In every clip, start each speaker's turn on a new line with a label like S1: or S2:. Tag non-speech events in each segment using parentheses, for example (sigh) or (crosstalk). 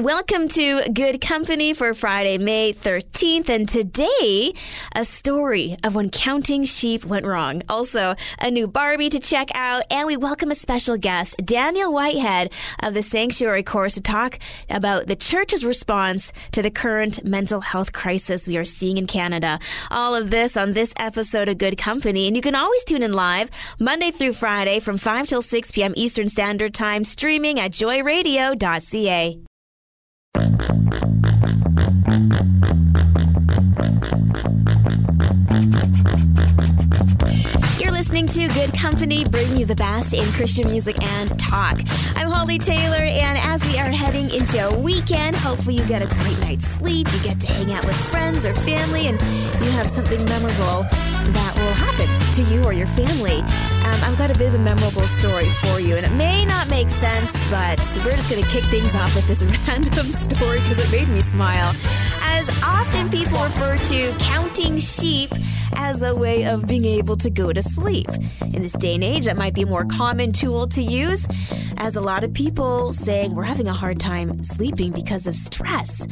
S1: Welcome to Good Company for Friday, May 13th. And today, a story of when counting sheep went wrong. Also, a new Barbie to check out. And we welcome a special guest, Daniel Whitehead of the Sanctuary Course, to talk about the church's response to the current mental health crisis we are seeing in Canada. All of this on this episode of Good Company. And you can always tune in live Monday through Friday from 5 till 6 p.m. Eastern Standard Time, streaming at joyradio.ca. You're listening to Good Company, bringing you the best in Christian music and talk. I'm Holly Taylor, and as we are heading into a weekend, hopefully you get a great night's sleep, you get to hang out with friends or family, and you have something memorable that will to you or your family. Um, I've got a bit of a memorable story for you, and it may not make sense, but we're just going to kick things off with this (laughs) random story because it made me smile. As often people refer to counting sheep as a way of being able to go to sleep. In this day and age, that might be a more common tool to use, as a lot of people saying we're having a hard time sleeping because of stress.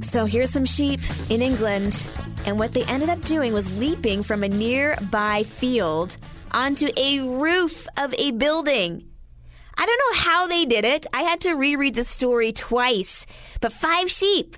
S1: So here's some sheep in England, and what they ended up doing was leaping from a nearby field onto a roof of a building. I don't know how they did it. I had to reread the story twice. But five sheep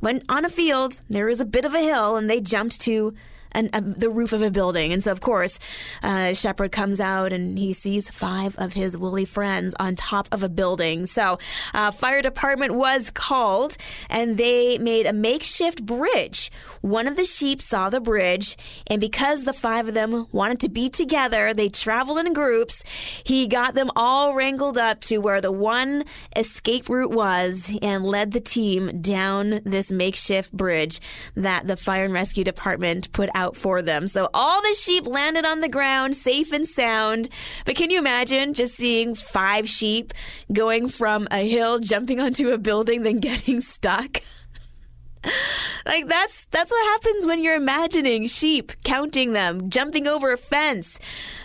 S1: went on a field. There was a bit of a hill, and they jumped to an, a, the roof of a building. And so, of course, uh, Shepherd comes out and he sees five of his woolly friends on top of a building. So, uh, fire department was called and they made a makeshift bridge. One of the sheep saw the bridge, and because the five of them wanted to be together, they traveled in groups. He got them all wrangled up to where the one escape route was and led the team down this makeshift bridge that the fire and rescue department put out out for them. So all the sheep landed on the ground safe and sound. But can you imagine just seeing five sheep going from a hill, jumping onto a building, then (laughs) getting stuck? (laughs) like that's that's what happens when you're imagining sheep counting them jumping over a fence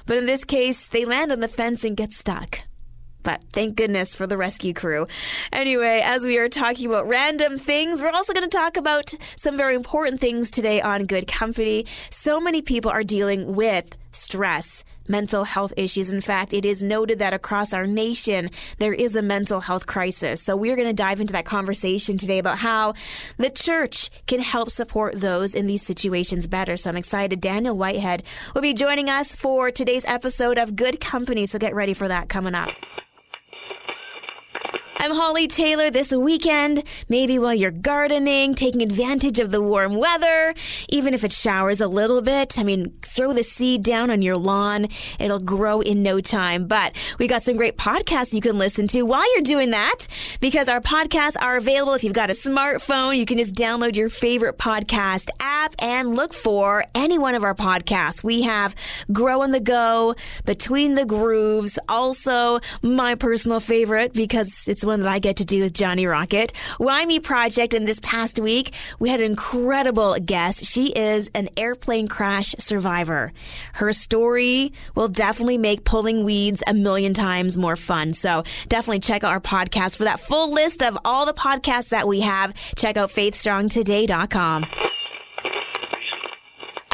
S1: but in this case they land on the fence and get stuck but thank goodness for the rescue crew. Anyway, as we are talking about random things, we're also going to talk about some very important things today on Good Company. So many people are dealing with stress mental health issues. In fact, it is noted that across our nation, there is a mental health crisis. So we're going to dive into that conversation today about how the church can help support those in these situations better. So I'm excited. Daniel Whitehead will be joining us for today's episode of Good Company. So get ready for that coming up. I'm Holly Taylor this weekend. Maybe while you're gardening, taking advantage of the warm weather, even if it showers a little bit. I mean, throw the seed down on your lawn. It'll grow in no time. But we got some great podcasts you can listen to while you're doing that because our podcasts are available. If you've got a smartphone, you can just download your favorite podcast app and look for any one of our podcasts. We have Grow on the Go, Between the Grooves, also my personal favorite because it's one that I get to do with Johnny Rocket. Why Me Project, and this past week, we had an incredible guest. She is an airplane crash survivor. Her story will definitely make pulling weeds a million times more fun. So definitely check out our podcast for that full list of all the podcasts that we have. Check out faithstrongtoday.com.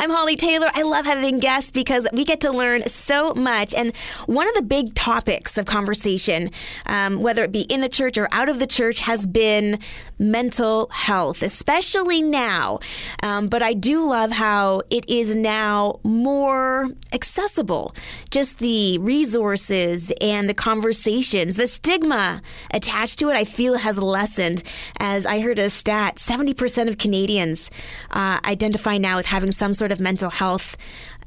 S1: I'm Holly Taylor. I love having guests because we get to learn so much. And one of the big topics of conversation, um, whether it be in the church or out of the church, has been mental health, especially now. Um, but I do love how it is now more accessible. Just the resources and the conversations, the stigma attached to it, I feel has lessened. As I heard a stat, 70% of Canadians uh, identify now with having some sort of mental health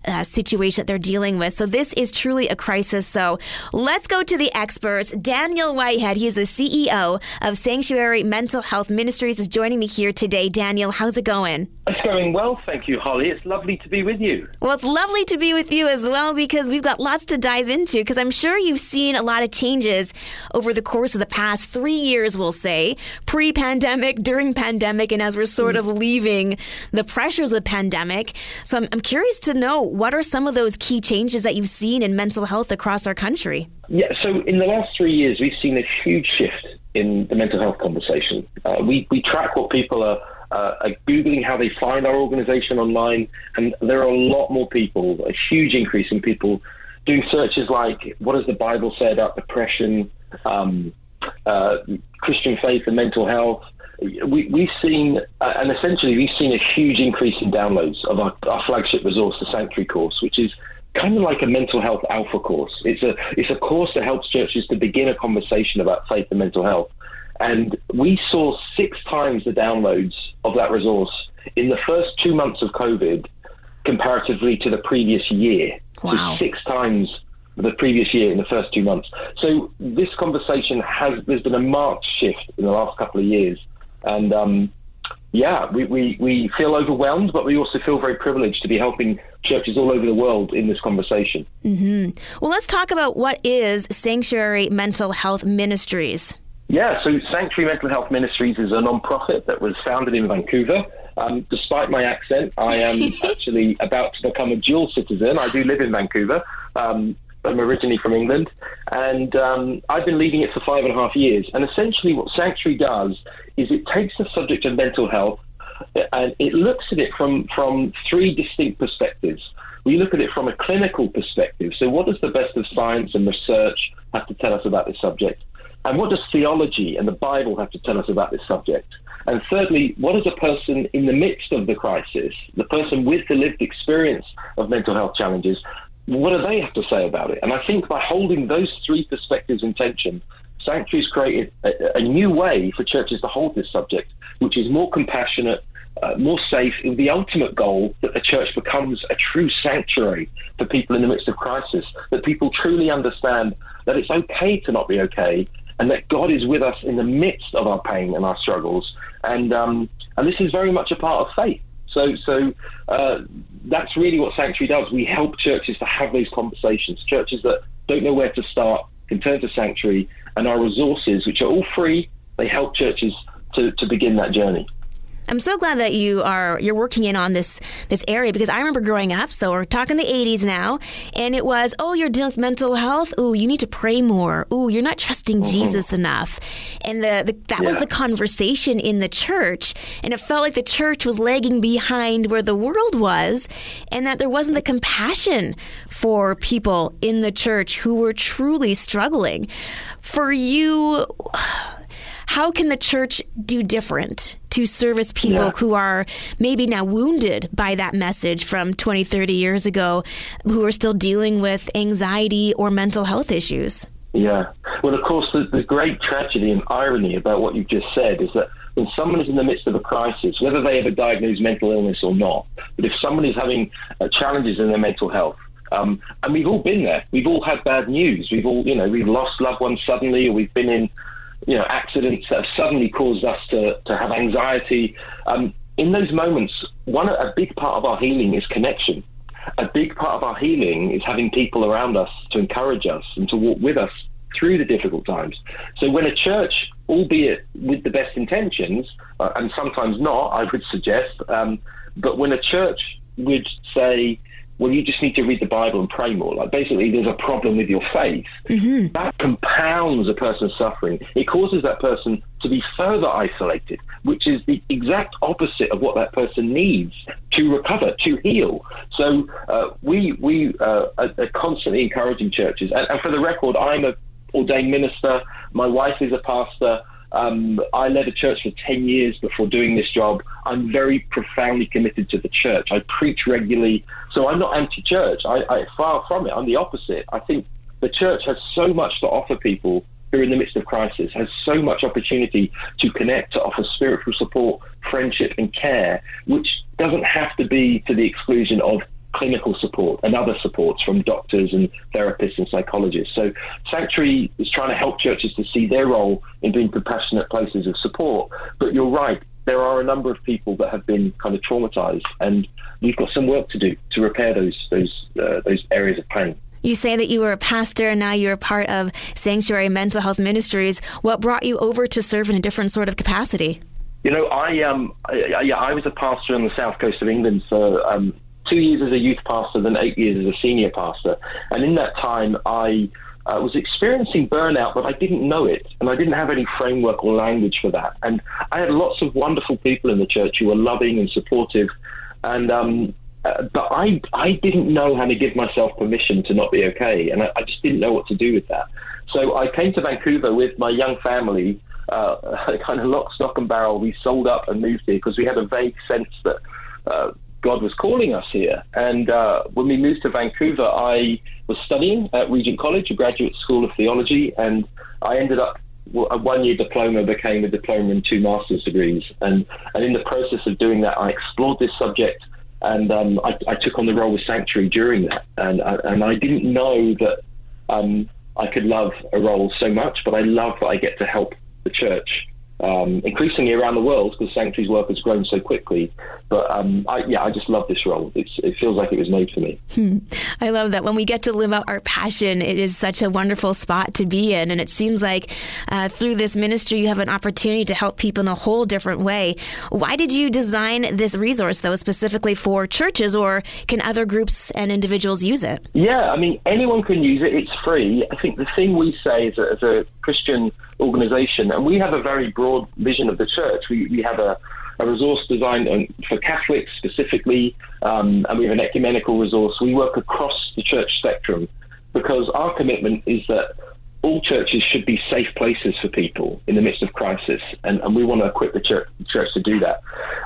S1: uh, situation that they're dealing with. So this is truly a crisis. So let's go to the experts. Daniel Whitehead, he is the CEO of Sanctuary Mental Health Ministries, is joining me here today. Daniel, how's it going?
S2: It's going well, thank you, Holly. It's lovely to be with you.
S1: Well, it's lovely to be with you as well because we've got lots to dive into. Because I'm sure you've seen a lot of changes over the course of the past three years, we'll say, pre pandemic, during pandemic, and as we're sort of leaving the pressures of the pandemic. So I'm, I'm curious to know what are some of those key changes that you've seen in mental health across our country?
S2: Yeah, so in the last three years, we've seen a huge shift in the mental health conversation. Uh, we, we track what people are, uh, are Googling, how they find our organization online, and there are a lot more people, a huge increase in people doing searches like what does the Bible say about depression, um, uh, Christian faith and mental health. We, we've seen, uh, and essentially, we've seen a huge increase in downloads of our, our flagship resource, the Sanctuary course, which is kind of like a mental health alpha course. It's a it's a course that helps churches to begin a conversation about faith and mental health. And we saw six times the downloads of that resource in the first two months of COVID comparatively to the previous year.
S1: Wow.
S2: So six times the previous year in the first two months. So this conversation has there's been a marked shift in the last couple of years. And um, yeah, we, we, we feel overwhelmed, but we also feel very privileged to be helping churches all over the world in this conversation.
S1: Mm-hmm. Well, let's talk about what is Sanctuary Mental Health Ministries.
S2: Yeah, so Sanctuary Mental Health Ministries is a non-profit that was founded in Vancouver. Um, despite my accent, I am (laughs) actually about to become a dual citizen. I do live in Vancouver. Um, I'm originally from England, and um, I've been leading it for five and a half years. And essentially, what Sanctuary does is it takes the subject of mental health and it looks at it from, from three distinct perspectives. We look at it from a clinical perspective. So, what does the best of science and research have to tell us about this subject? And what does theology and the Bible have to tell us about this subject? And thirdly, what does a person in the midst of the crisis, the person with the lived experience of mental health challenges, what do they have to say about it? And I think by holding those three perspectives in tension, Sanctuary's created a, a new way for churches to hold this subject, which is more compassionate, uh, more safe, with the ultimate goal that the church becomes a true sanctuary for people in the midst of crisis, that people truly understand that it's okay to not be okay, and that God is with us in the midst of our pain and our struggles. And, um, and this is very much a part of faith. So, so uh, that's really what Sanctuary does. We help churches to have those conversations. Churches that don't know where to start can turn to Sanctuary, and our resources, which are all free, they help churches to, to begin that journey.
S1: I'm so glad that you are you're working in on this this area because I remember growing up. So we're talking the 80s now, and it was oh you're dealing with mental health. Oh you need to pray more. Oh you're not trusting mm-hmm. Jesus enough, and the, the that yeah. was the conversation in the church, and it felt like the church was lagging behind where the world was, and that there wasn't the compassion for people in the church who were truly struggling. For you (sighs) how can the church do different to service people yeah. who are maybe now wounded by that message from 20, 30 years ago, who are still dealing with anxiety or mental health issues?
S2: Yeah. Well, of course, the, the great tragedy and irony about what you've just said is that when someone is in the midst of a crisis, whether they have a diagnosed mental illness or not, but if someone is having uh, challenges in their mental health, um, and we've all been there. We've all had bad news. We've all, you know, we've lost loved ones suddenly, or we've been in you know, accidents that have suddenly caused us to, to have anxiety. Um, in those moments, one a big part of our healing is connection. A big part of our healing is having people around us to encourage us and to walk with us through the difficult times. So when a church, albeit with the best intentions, uh, and sometimes not, I would suggest, um, but when a church would say, well, you just need to read the Bible and pray more. Like basically, there's a problem with your faith. Mm-hmm. That compounds a person's suffering. It causes that person to be further isolated, which is the exact opposite of what that person needs to recover, to heal. So uh, we we uh, are, constantly encouraging churches. And, and for the record, I'm a ordained minister. My wife is a pastor. Um, I led a church for 10 years before doing this job. I'm very profoundly committed to the church. I preach regularly. So I'm not anti church. I, I, far from it. I'm the opposite. I think the church has so much to offer people who are in the midst of crisis, has so much opportunity to connect, to offer spiritual support, friendship, and care, which doesn't have to be to the exclusion of clinical support and other supports from doctors and therapists and psychologists. So Sanctuary is trying to help churches to see their role in being compassionate places of support. But you're right, there are a number of people that have been kind of traumatized, and we've got some work to do to repair those those uh, those areas of pain.
S1: You say that you were a pastor and now you're a part of Sanctuary Mental Health Ministries. What brought you over to serve in a different sort of capacity?
S2: You know, I um, I, yeah, I was a pastor on the south coast of England for um, two years as a youth pastor, then eight years as a senior pastor. And in that time, I uh, was experiencing burnout, but I didn't know it, and I didn't have any framework or language for that. And I had lots of wonderful people in the church who were loving and supportive, and um, uh, but I I didn't know how to give myself permission to not be okay, and I, I just didn't know what to do with that. So I came to Vancouver with my young family, uh, (laughs) kind of lock, stock, and barrel. We sold up and moved here because we had a vague sense that. Uh, God was calling us here. And uh, when we moved to Vancouver, I was studying at Regent College, a graduate school of theology, and I ended up a one year diploma became a diploma and two master's degrees. And, and in the process of doing that, I explored this subject and um, I, I, took on the role of Sanctuary during that. And, uh, and I didn't know that um, I could love a role so much, but I love that I get to help the church um, increasingly around the world because Sanctuary's work has grown so quickly. But um, I, yeah, I just love this role. It's, it feels like it was made for me.
S1: Hmm. I love that. When we get to live out our passion, it is such a wonderful spot to be in. And it seems like uh, through this ministry, you have an opportunity to help people in a whole different way. Why did you design this resource, though, specifically for churches, or can other groups and individuals use it?
S2: Yeah, I mean, anyone can use it. It's free. I think the thing we say as a, as a Christian organization, and we have a very broad vision of the church. We, we have a, a resource designed for Catholics specifically, um, and we have an ecumenical resource. We work across the church spectrum because our commitment is that all churches should be safe places for people in the midst of crisis, and, and we want to equip the church, church, to do that.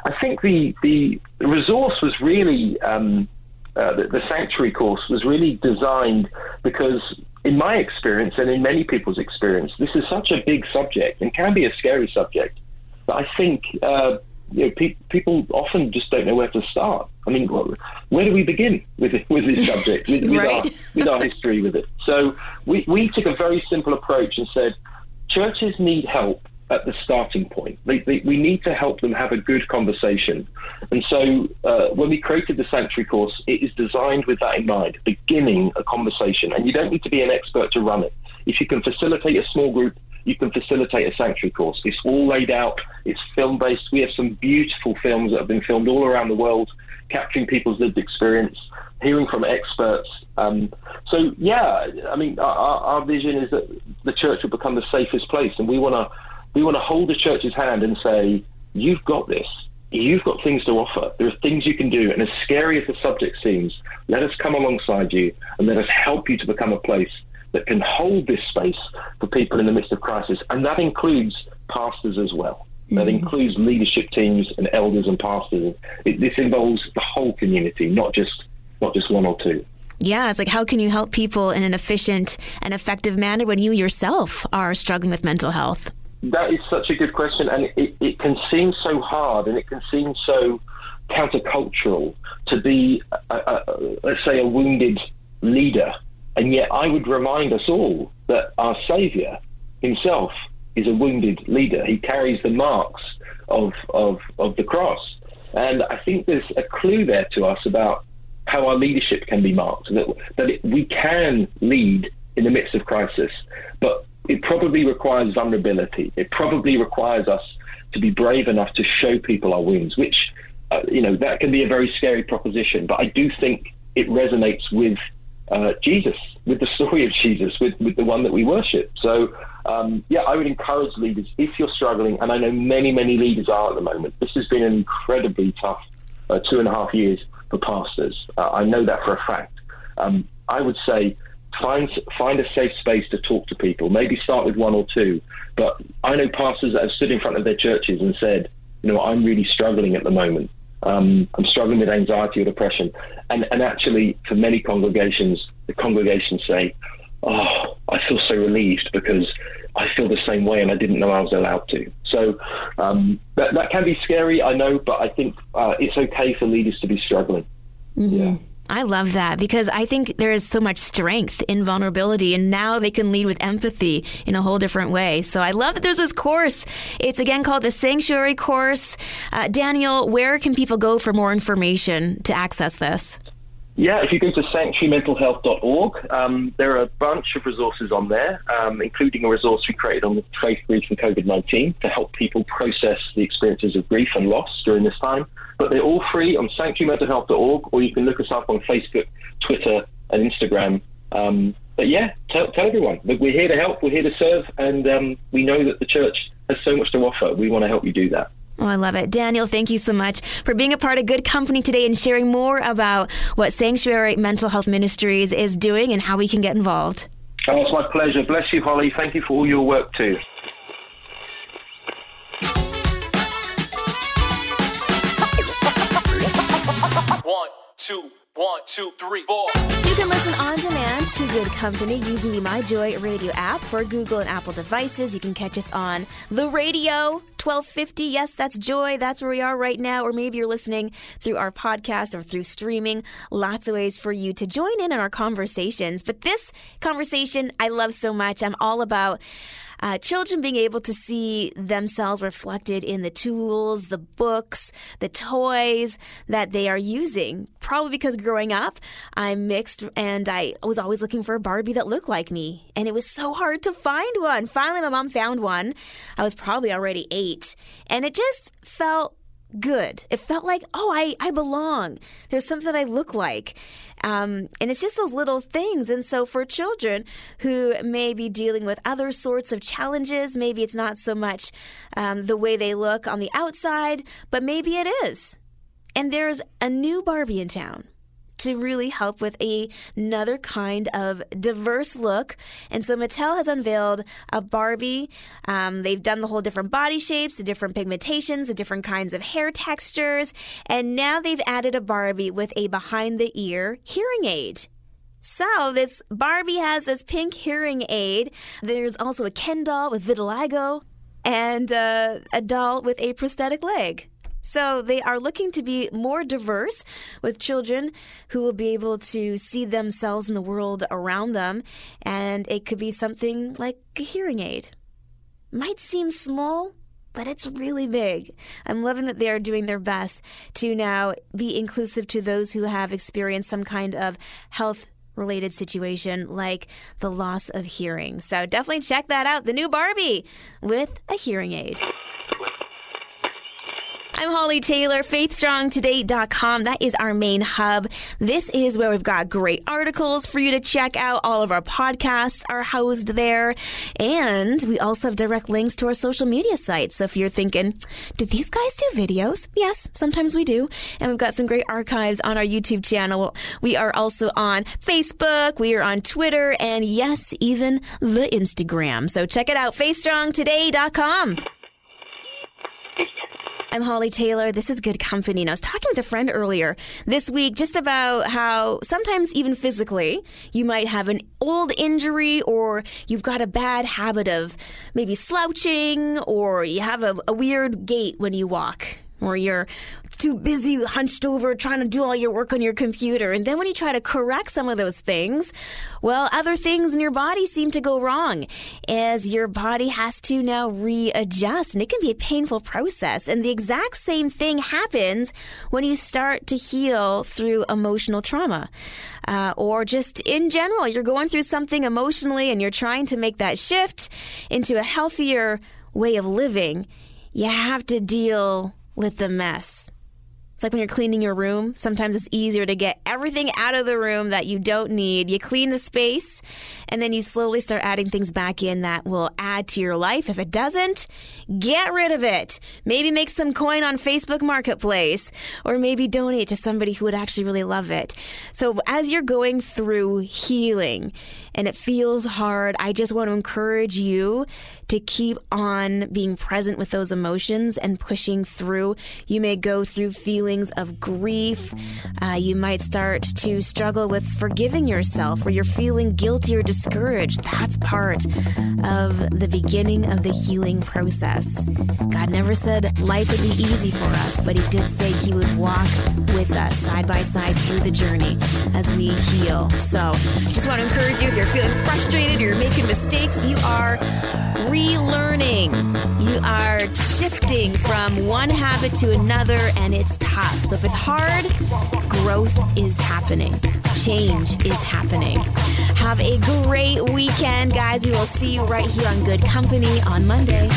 S2: I think the the resource was really um, uh, the, the, sanctuary course was really designed because in my experience and in many people's experience, this is such a big subject and can be a scary subject. But I think uh, you know, pe- people often just don't know where to start. I mean, where do we begin with with this subject, with, with,
S1: right.
S2: our, with our history with it? So we, we took a very simple approach and said, churches need help at the starting point. They, they, we need to help them have a good conversation. And so uh, when we created the Sanctuary course, it is designed with that in mind, beginning a conversation. And you don't need to be an expert to run it. If you can facilitate a small group, you can facilitate a Sanctuary course. It's all laid out, it's film based. We have some beautiful films that have been filmed all around the world, capturing people's lived experience, hearing from experts. Um, so, yeah, I mean, our, our vision is that the church will become the safest place, and we want to we want to hold the church's hand and say, you've got this. You've got things to offer. There are things you can do. And as scary as the subject seems, let us come alongside you and let us help you to become a place that can hold this space for people in the midst of crisis. And that includes pastors as well. That mm-hmm. includes leadership teams and elders and pastors. It, this involves the whole community, not just not just one or two.
S1: Yeah, it's like how can you help people in an efficient and effective manner when you yourself are struggling with mental health?
S2: That is such a good question, and it, it can seem so hard, and it can seem so countercultural to be, a, a, let's say, a wounded leader. And yet, I would remind us all that our Saviour himself is a wounded leader. He carries the marks of, of, of the cross. And I think there's a clue there to us about how our leadership can be marked, that, that it, we can lead in the midst of crisis, but it probably requires vulnerability. It probably requires us to be brave enough to show people our wounds, which, uh, you know, that can be a very scary proposition. But I do think it resonates with uh, Jesus, with the story of Jesus, with, with the one that we worship. So, um, yeah, I would encourage leaders if you're struggling, and I know many, many leaders are at the moment. This has been an incredibly tough uh, two and a half years for pastors. Uh, I know that for a fact. Um, I would say find find a safe space to talk to people. Maybe start with one or two. But I know pastors that have stood in front of their churches and said, you know, I'm really struggling at the moment. Um, I'm struggling with anxiety or depression. And and actually, for many congregations, the congregations say, "Oh, I feel so relieved because I feel the same way, and I didn't know I was allowed to." So um, that that can be scary, I know, but I think uh, it's okay for leaders to be struggling.
S1: Mm-hmm. Yeah. I love that because I think there is so much strength in vulnerability, and now they can lead with empathy in a whole different way. So I love that there's this course. It's again called the Sanctuary Course. Uh, Daniel, where can people go for more information to access this?
S2: Yeah, if you go to sanctuarymentalhealth.org, um, there are a bunch of resources on there, um, including a resource we created on the faith, grief, and COVID 19 to help people process the experiences of grief and loss during this time. But they're all free on sanctuarymentalhealth.org, or you can look us up on Facebook, Twitter, and Instagram Um, but yeah, tell, tell everyone. Look, we're here to help. We're here to serve, and um, we know that the church has so much to offer. We want to help you do that.
S1: Oh, I love it. Daniel, thank you so much for being a part of Good Company today and sharing more about what Sanctuary Mental Health Ministries is doing and how we can get involved.
S2: Oh, it's my pleasure. Bless you, Holly. Thank you for all your work too.
S1: One, two. One, two, three, four. You can listen on demand to Good Company using the MyJoy radio app for Google and Apple devices. You can catch us on the radio, 1250. Yes, that's Joy. That's where we are right now. Or maybe you're listening through our podcast or through streaming. Lots of ways for you to join in on our conversations. But this conversation I love so much. I'm all about uh, children being able to see themselves reflected in the tools, the books, the toys that they are using. Probably because growing up, I'm mixed and I was always looking for a Barbie that looked like me. And it was so hard to find one. Finally, my mom found one. I was probably already eight. And it just felt good. It felt like, oh, I, I belong. There's something that I look like. Um, and it's just those little things. And so for children who may be dealing with other sorts of challenges, maybe it's not so much um, the way they look on the outside, but maybe it is. And there's a new Barbie in town to really help with a, another kind of diverse look. And so Mattel has unveiled a Barbie. Um, they've done the whole different body shapes, the different pigmentations, the different kinds of hair textures. And now they've added a Barbie with a behind the ear hearing aid. So this Barbie has this pink hearing aid. There's also a Ken doll with vitiligo and uh, a doll with a prosthetic leg. So they are looking to be more diverse with children who will be able to see themselves in the world around them. And it could be something like a hearing aid. Might seem small, but it's really big. I'm loving that they are doing their best to now be inclusive to those who have experienced some kind of health related situation like the loss of hearing. So definitely check that out. The new Barbie with a hearing aid. I'm Holly Taylor, faithstrongtoday.com. That is our main hub. This is where we've got great articles for you to check out. All of our podcasts are housed there. And we also have direct links to our social media sites. So if you're thinking, do these guys do videos? Yes, sometimes we do. And we've got some great archives on our YouTube channel. We are also on Facebook, we are on Twitter, and yes, even the Instagram. So check it out, faithstrongtoday.com. I'm Holly Taylor. This is Good Company. And I was talking with a friend earlier this week just about how sometimes, even physically, you might have an old injury or you've got a bad habit of maybe slouching or you have a, a weird gait when you walk or you're too busy hunched over trying to do all your work on your computer. And then when you try to correct some of those things, well, other things in your body seem to go wrong as your body has to now readjust. And it can be a painful process. And the exact same thing happens when you start to heal through emotional trauma. Uh, or just in general, you're going through something emotionally and you're trying to make that shift into a healthier way of living. You have to deal with the mess. It's like when you're cleaning your room, sometimes it's easier to get everything out of the room that you don't need. You clean the space and then you slowly start adding things back in that will add to your life. If it doesn't, get rid of it. Maybe make some coin on Facebook Marketplace or maybe donate to somebody who would actually really love it. So as you're going through healing and it feels hard, I just want to encourage you to keep on being present with those emotions and pushing through. You may go through feelings of grief. Uh, you might start to struggle with forgiving yourself or you're feeling guilty or discouraged. That's part of the beginning of the healing process. God never said life would be easy for us, but He did say He would walk with us side by side through the journey as we heal. So just want to encourage you if you're feeling frustrated or you're making mistakes, you are relearning. You are shifting from one habit to another, and it's tough. So if it's hard, growth is happening, change is happening. Have a great weekend, guys. We will see you right here on Good Company on Monday.